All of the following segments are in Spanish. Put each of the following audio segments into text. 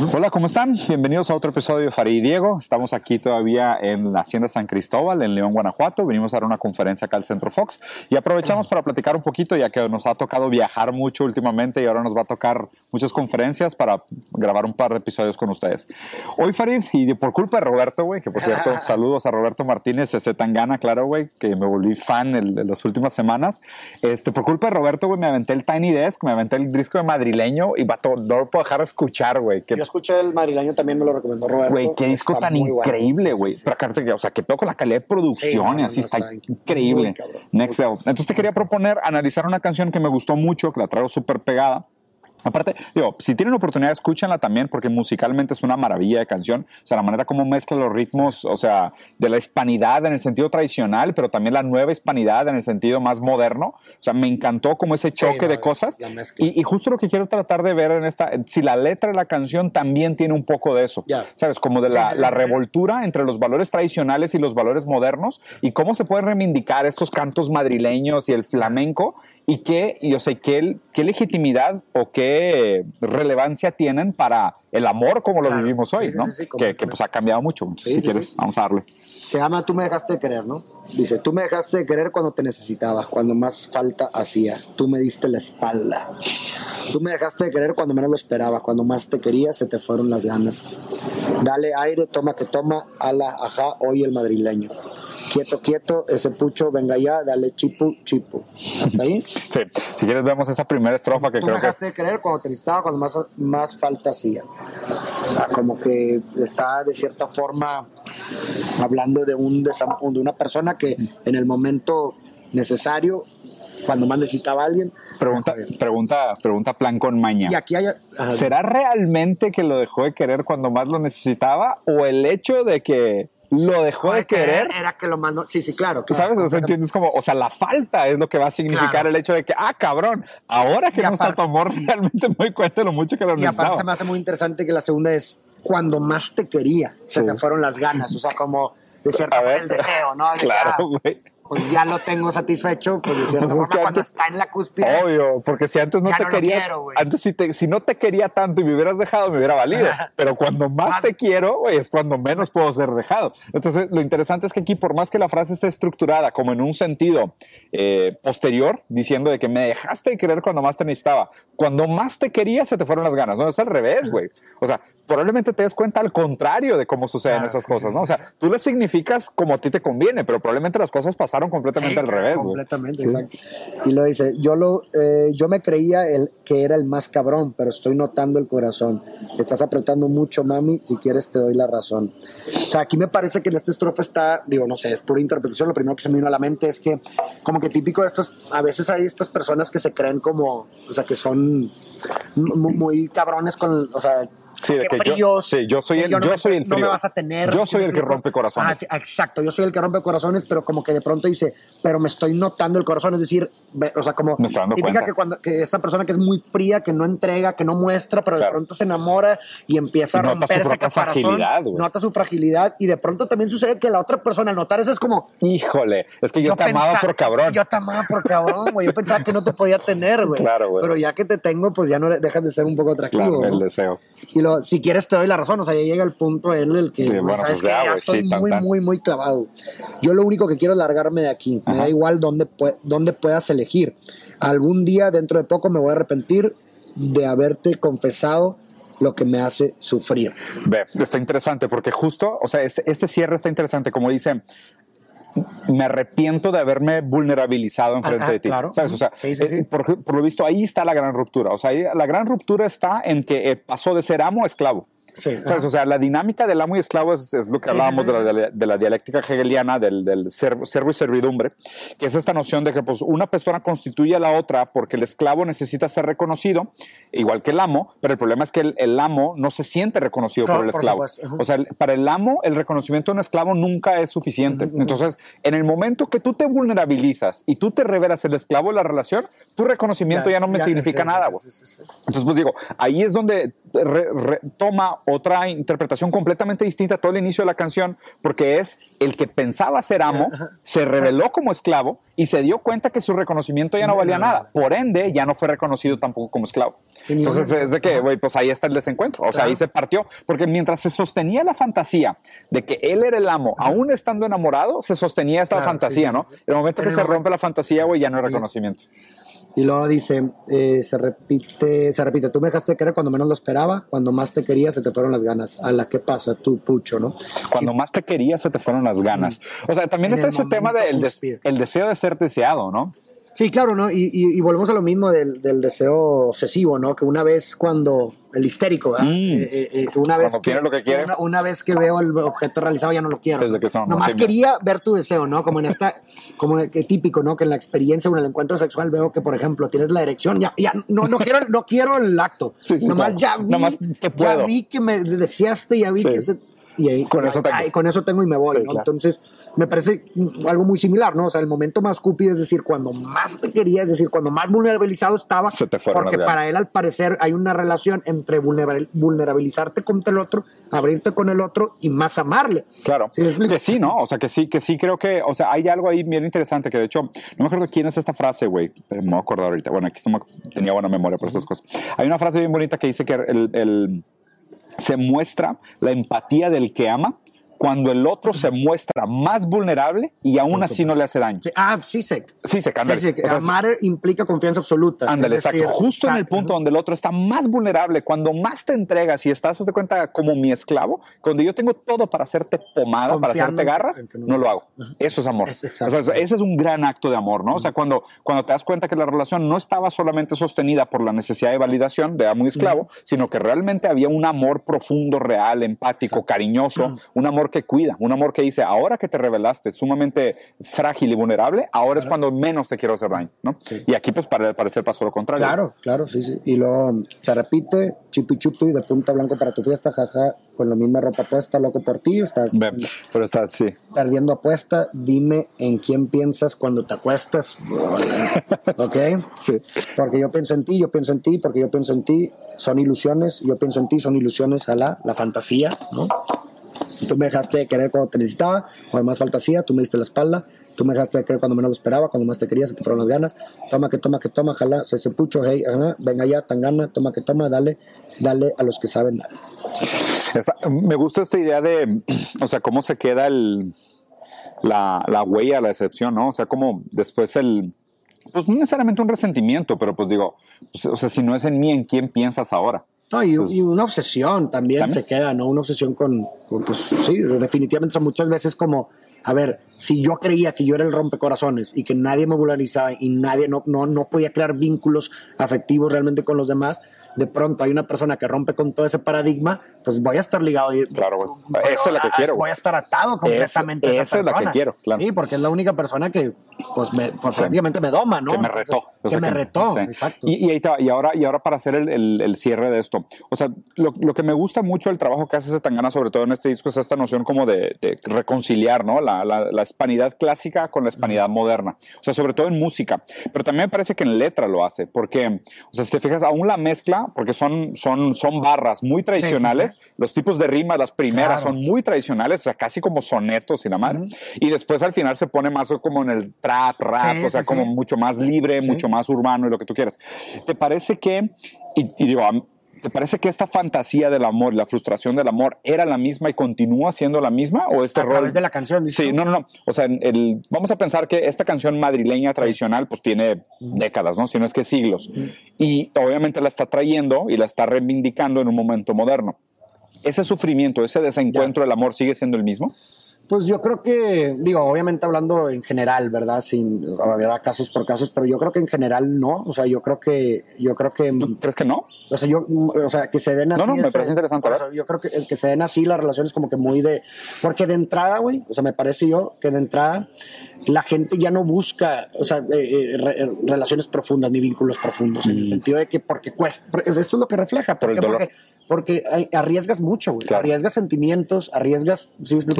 Hola, ¿cómo están? Bienvenidos a otro episodio de Farid y Diego. Estamos aquí todavía en la Hacienda San Cristóbal, en León, Guanajuato. Venimos a dar una conferencia acá al Centro Fox y aprovechamos para platicar un poquito, ya que nos ha tocado viajar mucho últimamente y ahora nos va a tocar muchas conferencias para grabar un par de episodios con ustedes. Hoy, Farid, y por culpa de Roberto, güey, que por cierto, saludos a Roberto Martínez, ese Tangana, claro, güey, que me volví fan en, las últimas semanas. Este, por culpa de Roberto, güey, me aventé el Tiny Desk, me aventé el disco de madrileño y va no lo puedo dejar de escuchar, güey. Escuché el madrileño, también me lo recomendó Roberto. Güey, qué disco tan increíble, güey. o sea, que todo con la calidad de producción y así está, increíble. Next level. Entonces te quería proponer analizar una canción que me gustó mucho, que la traigo súper pegada Aparte, digo, si tienen oportunidad, escúchenla también porque musicalmente es una maravilla de canción. O sea, la manera como mezcla los ritmos, o sea, de la hispanidad en el sentido tradicional, pero también la nueva hispanidad en el sentido más moderno. O sea, me encantó como ese choque de cosas. Y, justo lo que quiero tratar de ver en esta, si la letra de la canción también tiene un poco de eso. ¿Sabes? Como de la, la revoltura entre los valores tradicionales y los valores modernos y cómo se pueden reivindicar estos cantos madrileños y el flamenco y qué, yo sé, qué, qué legitimidad o qué relevancia tienen para el amor como lo vivimos hoy, ¿no? que, que, pues ha cambiado mucho. si quieres, vamos a darle. Se llama Tú me dejaste de querer, ¿no? Dice, tú me dejaste de querer cuando te necesitaba, cuando más falta hacía. Tú me diste la espalda. Tú me dejaste de querer cuando menos lo esperaba, cuando más te quería se te fueron las ganas. Dale aire, toma que toma, ala, ajá, hoy el madrileño quieto, quieto, ese pucho, venga ya, dale chipu, chipu. ¿Hasta ahí? Sí, si quieres vemos esa primera estrofa que Tú creo me dejaste de creer cuando te necesitaba, cuando más, más falta hacía. O sea, como que está de cierta forma hablando de, un, de una persona que en el momento necesario, cuando más necesitaba a alguien, Pregunta, pregunta, pregunta plan con maña. Y aquí hay, ¿Será realmente que lo dejó de querer cuando más lo necesitaba o el hecho de que lo dejó de querer. Era que lo mandó. Sí, sí, claro. ¿Sabes? O sea, entiendes como, o sea, la falta es lo que va a significar el hecho de que, ah, cabrón, ahora que no está tu amor, realmente me doy cuenta lo mucho que lo necesitaba. Y aparte se me hace muy interesante que la segunda es cuando más te quería, se te fueron las ganas. O sea, como de cierta forma el deseo, ¿no? claro, ah, güey pues ya lo tengo satisfecho, pues de cierta pues forma cuando está en la cúspide. Obvio, porque si antes no te quería, antes si, te, si no te quería tanto y me hubieras dejado, me hubiera valido. Pero cuando más, te quiero, es cuando menos puedo ser dejado. Entonces, lo interesante es que aquí, por más que la frase esté estructurada como en un sentido eh, posterior, diciendo de que me dejaste de querer cuando más te necesitaba, cuando más te quería se te fueron las ganas. No, es al revés, güey. O sea, probablemente te des cuenta al contrario de cómo suceden esas cosas, ¿no? O sea, tú le significas como a ti te conviene, pero probablemente las cosas pasaron completamente al revés. Completamente, exacto. Y lo dice, yo, lo, eh, yo me creía el, que era el más cabrón, pero estoy notando el corazón. Estás apretando mucho, mami, si quieres te doy la razón. O sea, aquí me parece que en esta estrofa está, digo, no sé, es pura interpretación, lo primero que se me vino a la mente es que como que típico de estas, a veces hay estas personas que se creen como, o sea, que son muy cabrones con, o sea, Sí, de que yo, sí, yo soy el, yo, no, soy el frío. No me vas a tener. Yo soy el que rompe corazones. Ah, exacto, yo soy el que rompe corazones, pero como que de pronto dice, pero me estoy notando el corazón, es decir, o sea, como me típica que cuando que esta persona que es muy fría, que no entrega, que no muestra, pero de pronto se enamora y empieza a romper ese caparazón, nota su fragilidad y de pronto también sucede que la otra persona al notar eso es como, híjole, es que yo, te amaba por cabrón. Yo te amaba por cabrón, güey, yo pensaba que no te podía tener, güey. Claro, güey. Pero ya que te tengo, pues ya no dejas de ser un poco atractivo. Claro, el deseo. Y lo, si quieres te doy la razón, o sea, ya llega el punto él el que, sabes pues que ya, estoy muy, muy, muy clavado. Yo lo único que quiero es largarme de aquí, me da igual dónde, dónde puedas elegir. Algún día, dentro de poco, me voy a arrepentir de haberte confesado lo que me hace sufrir. Ve, está interesante porque justo, o sea, este, este cierre está interesante, como dice, me arrepiento de haberme vulnerabilizado enfrente de ti. Claro. ¿Sabes? O sea, eh, Por, lo visto, ahí está la gran ruptura. O sea, la gran ruptura está en que eh, pasó de ser amo a esclavo. O sea, la dinámica del amo y esclavo es, lo que hablábamos de, la, de, la, dialéctica hegeliana del, del servo y servidumbre, que es esta noción de que pues, una persona constituye a la otra porque el esclavo necesita ser reconocido, igual que el amo, pero el problema es que el, amo no se siente reconocido por el esclavo. o sea, para el amo, el reconocimiento de un esclavo nunca es suficiente. Entonces, en el momento que tú te vulnerabilizas y tú te revelas el esclavo de la relación, tu reconocimiento ya, no me significa nada. Entonces, pues digo, ahí es donde toma otra interpretación completamente distinta a todo el inicio de la canción, porque es el que pensaba ser amo, se reveló como esclavo y se dio cuenta que su reconocimiento ya no valía nada. Por ende, ya no fue reconocido tampoco como esclavo. Entonces, es de que, güey, pues ahí está el desencuentro. O sea, ahí se partió. Porque mientras se sostenía la fantasía de que él era el amo, aún estando enamorado, se sostenía esta fantasía, ¿no? El momento que se rompe la fantasía, güey, ya no hay reconocimiento. Y luego dice, eh, se repite, se repite, tú me dejaste querer cuando menos lo esperaba, cuando más te quería se te fueron las ganas. A la que pasa, tú, Pucho, ¿no? Cuando más te quería se te fueron las ganas. O sea, también está ese tema del el deseo de ser deseado, ¿no? Sí, claro, ¿no? Y, y, volvemos a lo mismo del, del, deseo obsesivo, ¿no? Que una vez cuando, el histérico, ¿verdad? Mm. Eh, eh, eh, una vez que, lo que. Una, vez que veo el objeto realizado ya no lo quiero. Desde que Nomás quería ver tu deseo, ¿no? Como en esta, como que típico, ¿no? Que en la experiencia o en el encuentro sexual veo que, por ejemplo, tienes la erección, ya, ya no, no quiero, no quiero el acto. Sí, sí, Nomás ya vi, Nomás que puedo. ya vi que me deseaste, ya vi que se y ahí, con, eso tengo. con eso tengo y me voy, ¿no? Entonces, me parece algo muy similar, ¿no? O sea, el momento más cúpido es decir, cuando más te quería, es decir, cuando más vulnerabilizado estaba, porque para él, al parecer, hay una relación entre vulnerabilizarte contra el otro, abrirte con el otro y más amarle. Claro, que sí, ¿no? O sea, que sí, que sí creo que, o sea, hay algo ahí bien interesante que de hecho, no me acuerdo quién es esta frase, güey, me voy a acordar ahorita, bueno, aquí tenía buena memoria por estas cosas. Hay una frase bien bonita que dice que el se muestra la empatía del que ama cuando el otro se muestra más vulnerable y aún así no le hace daño. ah, sí, se. Sí, se sí, Amar implica confianza absoluta. Ándale, exacto. Justo en el punto donde el otro está más vulnerable, cuando más te entregas y estás, de cuenta, como mi esclavo, cuando yo tengo todo para hacerte pomada, para hacerte garras, no, lo hago. Eso es amor. ese es un gran acto de amor, ¿no? O sea, cuando, cuando te das cuenta que la relación no estaba solamente sostenida por la necesidad de validación de amo y esclavo, sino que realmente había un amor profundo, real, empático, cariñoso, un amor que cuida, un amor que dice, ahora que te revelaste sumamente frágil y vulnerable, ahora es cuando menos te quiero hacer daño, ¿no? Y aquí pues para parecer pasó lo contrario. Claro, claro, sí, sí. Y luego se repite, chupi chupi de punta blanco para tu fiesta, jaja, con la misma ropa puesta, loco por ti, está, pero está, sí. Perdiendo apuesta, dime en quién piensas cuando te acuestas, ¿ok? Sí. Porque yo pienso en ti, yo pienso en ti, porque yo pienso en ti, son ilusiones, yo pienso en ti, son ilusiones a la, la fantasía, ¿no? Tú me dejaste de querer cuando te necesitaba, cuando más falta hacía, tú me diste la espalda. Tú me dejaste de querer cuando menos lo esperaba, cuando más te quería, se te fueron las ganas. Toma que toma que toma, jala, se se pucho, hey, venga ya, tan gana, toma que toma, dale, dale a los que saben dale. me gusta esta idea de, o sea, cómo se queda el, la, la huella, la excepción, ¿no? O sea, como después el, pues no necesariamente un resentimiento, pero pues digo, pues, o sea, si no es en mí, ¿en quién piensas ahora? No, y, una obsesión también, se queda, ¿no? Una obsesión con, pues sí, definitivamente son muchas veces como, a ver, si yo creía que yo era el rompecorazones y que nadie me vulgarizaba y nadie no, no, no podía crear vínculos afectivos realmente con los demás, de pronto hay una persona que rompe con todo ese paradigma, pues voy a estar ligado. Y, claro, güey. Esa es la que quiero. Voy a estar atado completamente a esa, persona. es la que quiero, claro. Sí, porque es la única persona que, pues, me, pues, prácticamente me doma, ¿no? Que me retó. que, me retó, exacto. Y, y, y, ahora, y ahora para hacer el, el, cierre de esto, o sea, lo, lo, que me gusta mucho el trabajo que hace Zetangana, sobre todo en este disco, es esta noción como de, reconciliar, ¿no? La, la, la, hispanidad clásica con la hispanidad moderna. O sea, sobre todo en música. Pero también me parece que en letra lo hace, porque, o sea, si te fijas, aún la mezcla, porque son, son, son barras muy tradicionales, los tipos de rimas, las primeras son muy tradicionales, o sea, casi como sonetos y la madre. Y después al final se pone más como en el trap, rap, o sea, como mucho más libre, mucho más urbano y lo que tú quieras. ¿Te parece que, y, digo, ¿Te parece que esta fantasía del amor, la frustración del amor, era la misma y continúa siendo la misma? ¿O este a través de la canción? Sí, no, no, no. O sea, el, vamos a pensar que esta canción madrileña tradicional, pues tiene décadas, ¿no? Si no es que siglos. Y obviamente la está trayendo y la está reivindicando en un momento moderno. ¿Ese sufrimiento, ese desencuentro del amor sigue siendo el mismo? Pues yo creo que, digo, obviamente hablando en general, ¿verdad? Sin habrá casos por casos, pero yo creo que en general no. O sea, yo creo que, yo creo que. ¿Tú crees que no? O sea, yo, o sea, que se den así. No, no, me parece interesante. yo creo que el que se den así las relaciones como que muy de, porque de entrada, güey, o sea, me parece yo que de entrada la gente ya no busca, o sea, eh, eh, relaciones profundas ni vínculos profundos, en el mm. sentido de que porque cuesta, esto es lo que refleja, porque, porque porque arriesgas mucho, güey. Arriesgas sentimientos, arriesgas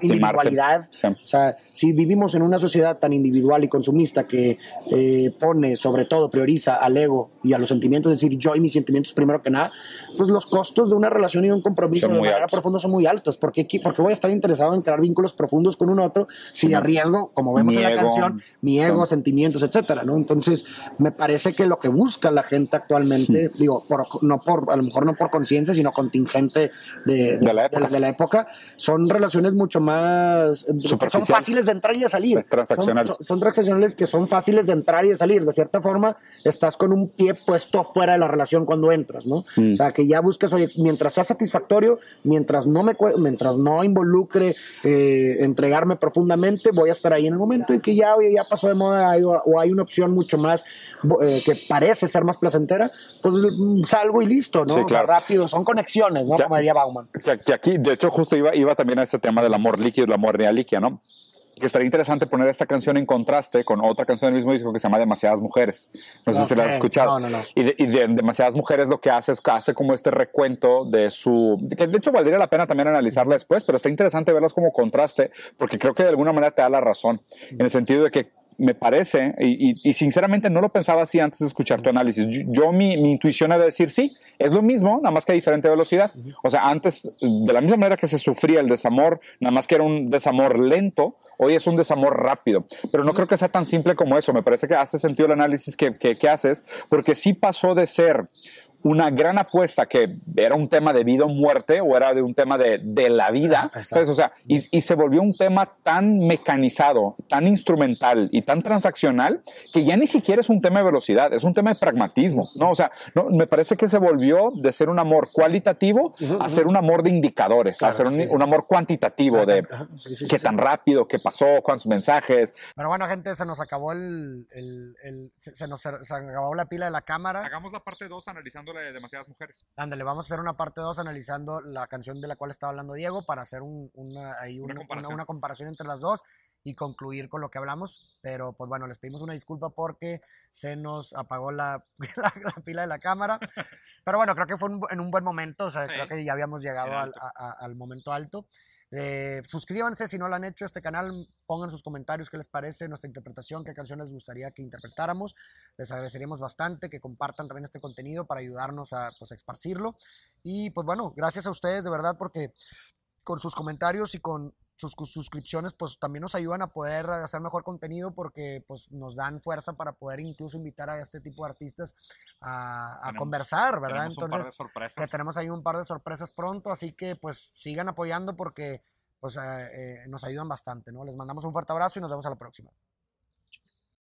individualidad. O sea, si vivimos en una sociedad tan individual y consumista que eh, pone, sobre todo, prioriza al ego y a los sentimientos, es decir, yo y mis sentimientos primero que nada, pues los costos de una relación y un compromiso de manera profunda son muy altos. ¿Por qué, porque voy a estar interesado en crear vínculos profundos con un otro si arriesgo, como vemos en la canción, mi ego, sentimientos, etcétera, ¿no? Entonces, me parece que lo que busca la gente actualmente, digo, no por, a lo mejor no por conciencia, sino contingente de, la época, son relaciones mucho más... Son fáciles de entrar y de salir. Transaccionales. Son, transaccionales que son fáciles de entrar y de salir. De cierta forma, estás con un pie puesto fuera de la relación cuando entras, ¿no? Mm. O sea, que ya buscas, oye, mientras sea satisfactorio, mientras no me mientras no involucre eh, entregarme profundamente, voy a estar ahí en el momento en que ya, ya pasó de moda o hay una opción mucho más eh, que parece ser más placentera, pues mm, salgo y listo, ¿no? rápido, son conexiones, ¿no? Como diría Bauman. Que, aquí, de hecho, justo iba, iba también a este tema del amor líquido el amor real líquido, ¿no? que estaría interesante poner esta canción en contraste con otra canción del mismo disco que se llama Demasiadas Mujeres. No sé si la has escuchado. No, no, no. Y, de, y de Demasiadas Mujeres lo que hace es que hace como este recuento de su... que de hecho valdría la pena también analizarla después, pero está interesante verlas como contraste porque creo que de alguna manera te da la razón, en el sentido de que me parece, y, sinceramente no lo pensaba así antes de escuchar tu análisis. Yo, mi, intuición era decir, sí, es lo mismo, nada más que a diferente velocidad. O sea, antes, de la misma manera que se sufría el desamor, nada más que era un desamor lento, hoy es un desamor rápido. Pero no creo que sea tan simple como eso. Me parece que hace sentido el análisis que, que, que haces, porque sí pasó de ser una gran apuesta que era un tema de vida o muerte o era de un tema de, de la vida, O sea, y, y, se volvió un tema tan mecanizado, tan instrumental y tan transaccional que ya ni siquiera es un tema de velocidad, es un tema de pragmatismo, ¿no? O sea, no, me parece que se volvió de ser un amor cualitativo a ser un amor de indicadores, a ser un, amor cuantitativo de qué tan rápido, qué pasó, cuántos mensajes. Pero bueno, gente, se nos acabó el, el, el se, nos se acabó la pila de la cámara. Hagamos la parte 2 analizando de demasiadas mujeres. Ándale, vamos a hacer una parte 2 analizando la canción de la cual estaba hablando Diego para hacer una, una, comparación. entre las dos y concluir con lo que hablamos. Pero pues bueno, les pedimos una disculpa porque se nos apagó la, la, pila de la cámara. Pero bueno, creo que fue en un buen momento, o sea, creo que ya habíamos llegado al, al momento alto. Eh, suscríbanse si no lo han hecho este canal, pongan sus comentarios qué les parece nuestra interpretación, qué canciones les gustaría que interpretáramos. Les agradeceríamos bastante que compartan también este contenido para ayudarnos a, pues, esparcirlo. Y pues bueno, gracias a ustedes de verdad porque con sus comentarios y con sus suscripciones pues también nos ayudan a poder hacer mejor contenido porque pues nos dan fuerza para poder incluso invitar a este tipo de artistas a, conversar, ¿verdad? Entonces, que tenemos ahí un par de sorpresas pronto, así que pues sigan apoyando porque pues eh, eh, nos ayudan bastante, ¿no? Les mandamos un fuerte abrazo y nos vemos a la próxima.